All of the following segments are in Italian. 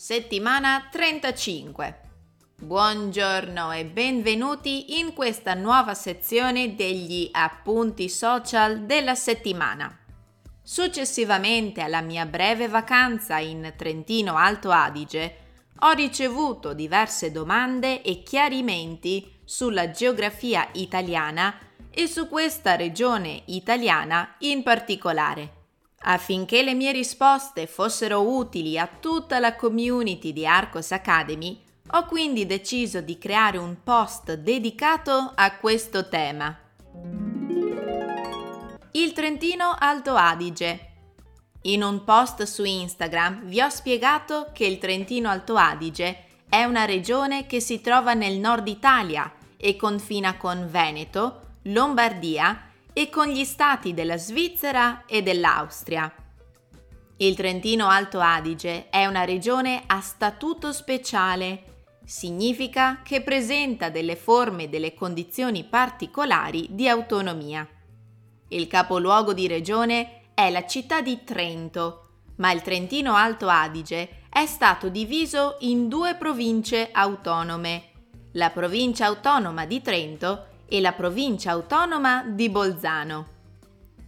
Settimana 35. Buongiorno e benvenuti in questa nuova sezione degli appunti social della settimana. Successivamente alla mia breve vacanza in Trentino Alto Adige, ho ricevuto diverse domande e chiarimenti sulla geografia italiana e su questa regione italiana in particolare. Affinché le mie risposte fossero utili a tutta la community di Arcos Academy, ho quindi deciso di creare un post dedicato a questo tema. Il Trentino Alto Adige. In un post su Instagram vi ho spiegato che il Trentino Alto Adige è una regione che si trova nel nord Italia e confina con Veneto, Lombardia e con gli stati della Svizzera e dell'Austria. Il Trentino Alto Adige è una regione a statuto speciale. Significa che presenta delle forme e delle condizioni particolari di autonomia. Il capoluogo di regione è la città di Trento, ma il Trentino Alto Adige è stato diviso in due province autonome, la provincia autonoma di Trento e la provincia autonoma di Bolzano.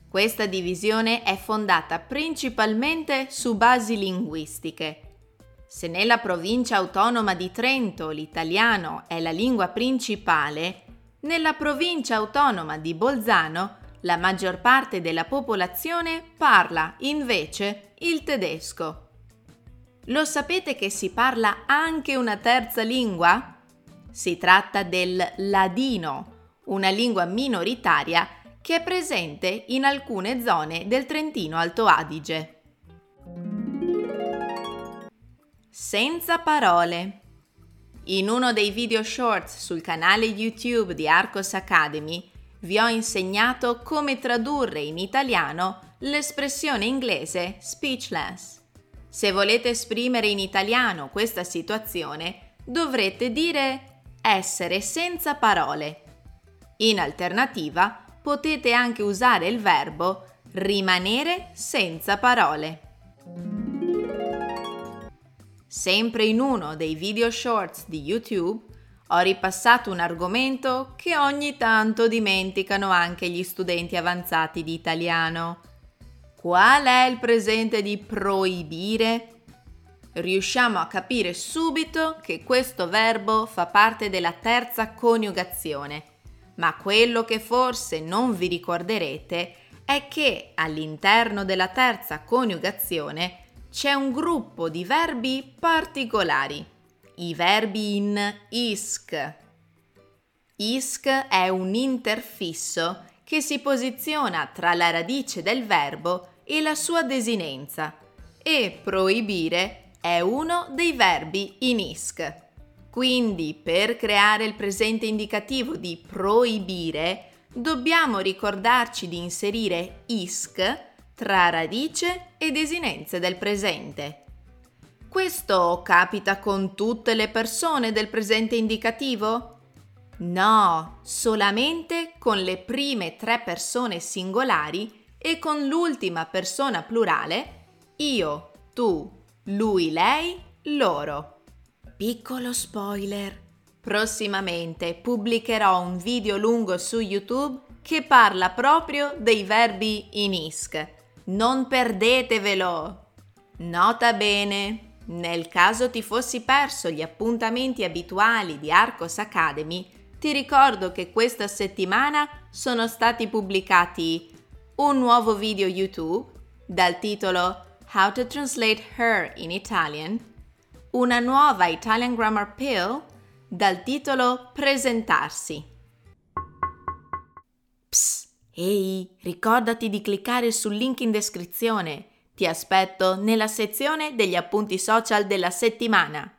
Questa divisione è fondata principalmente su basi linguistiche. Se nella provincia autonoma di Trento l'italiano è la lingua principale, nella provincia autonoma di Bolzano la maggior parte della popolazione parla invece il tedesco. Lo sapete che si parla anche una terza lingua? Si tratta del ladino, una lingua minoritaria che è presente in alcune zone del Trentino Alto Adige. Senza parole. In uno dei video shorts sul canale YouTube di Arcos Academy vi ho insegnato come tradurre in italiano l'espressione inglese speechless. Se volete esprimere in italiano questa situazione, dovrete dire essere senza parole in alternativa, potete anche usare il verbo rimanere senza parole. Sempre in uno dei video shorts di YouTube ho ripassato un argomento che ogni tanto dimenticano anche gli studenti avanzati di italiano. Qual è il presente di proibire? Riusciamo a capire subito che questo verbo fa parte della terza coniugazione ma quello che forse non vi ricorderete è che all'interno della terza coniugazione c'è un gruppo di verbi particolari, i verbi in isc. Isc è un interfisso che si posiziona tra la radice del verbo e la sua desinenza e proibire è uno dei verbi in isc. Quindi per creare il presente indicativo di proibire dobbiamo ricordarci di inserire isc tra radice e desinenze del presente. Questo capita con tutte le persone del presente indicativo? No, solamente con le prime tre persone singolari e con l'ultima persona plurale io, tu, lui, lei, loro. Piccolo spoiler. Prossimamente pubblicherò un video lungo su YouTube che parla proprio dei verbi in isc. Non perdetevelo! Nota bene, nel caso ti fossi perso gli appuntamenti abituali di Arcos Academy, ti ricordo che questa settimana sono stati pubblicati un nuovo video YouTube dal titolo How to Translate Her in Italian una nuova Italian Grammar Pill dal titolo Presentarsi. Psst, ehi, ricordati di cliccare sul link in descrizione. Ti aspetto nella sezione degli appunti social della settimana.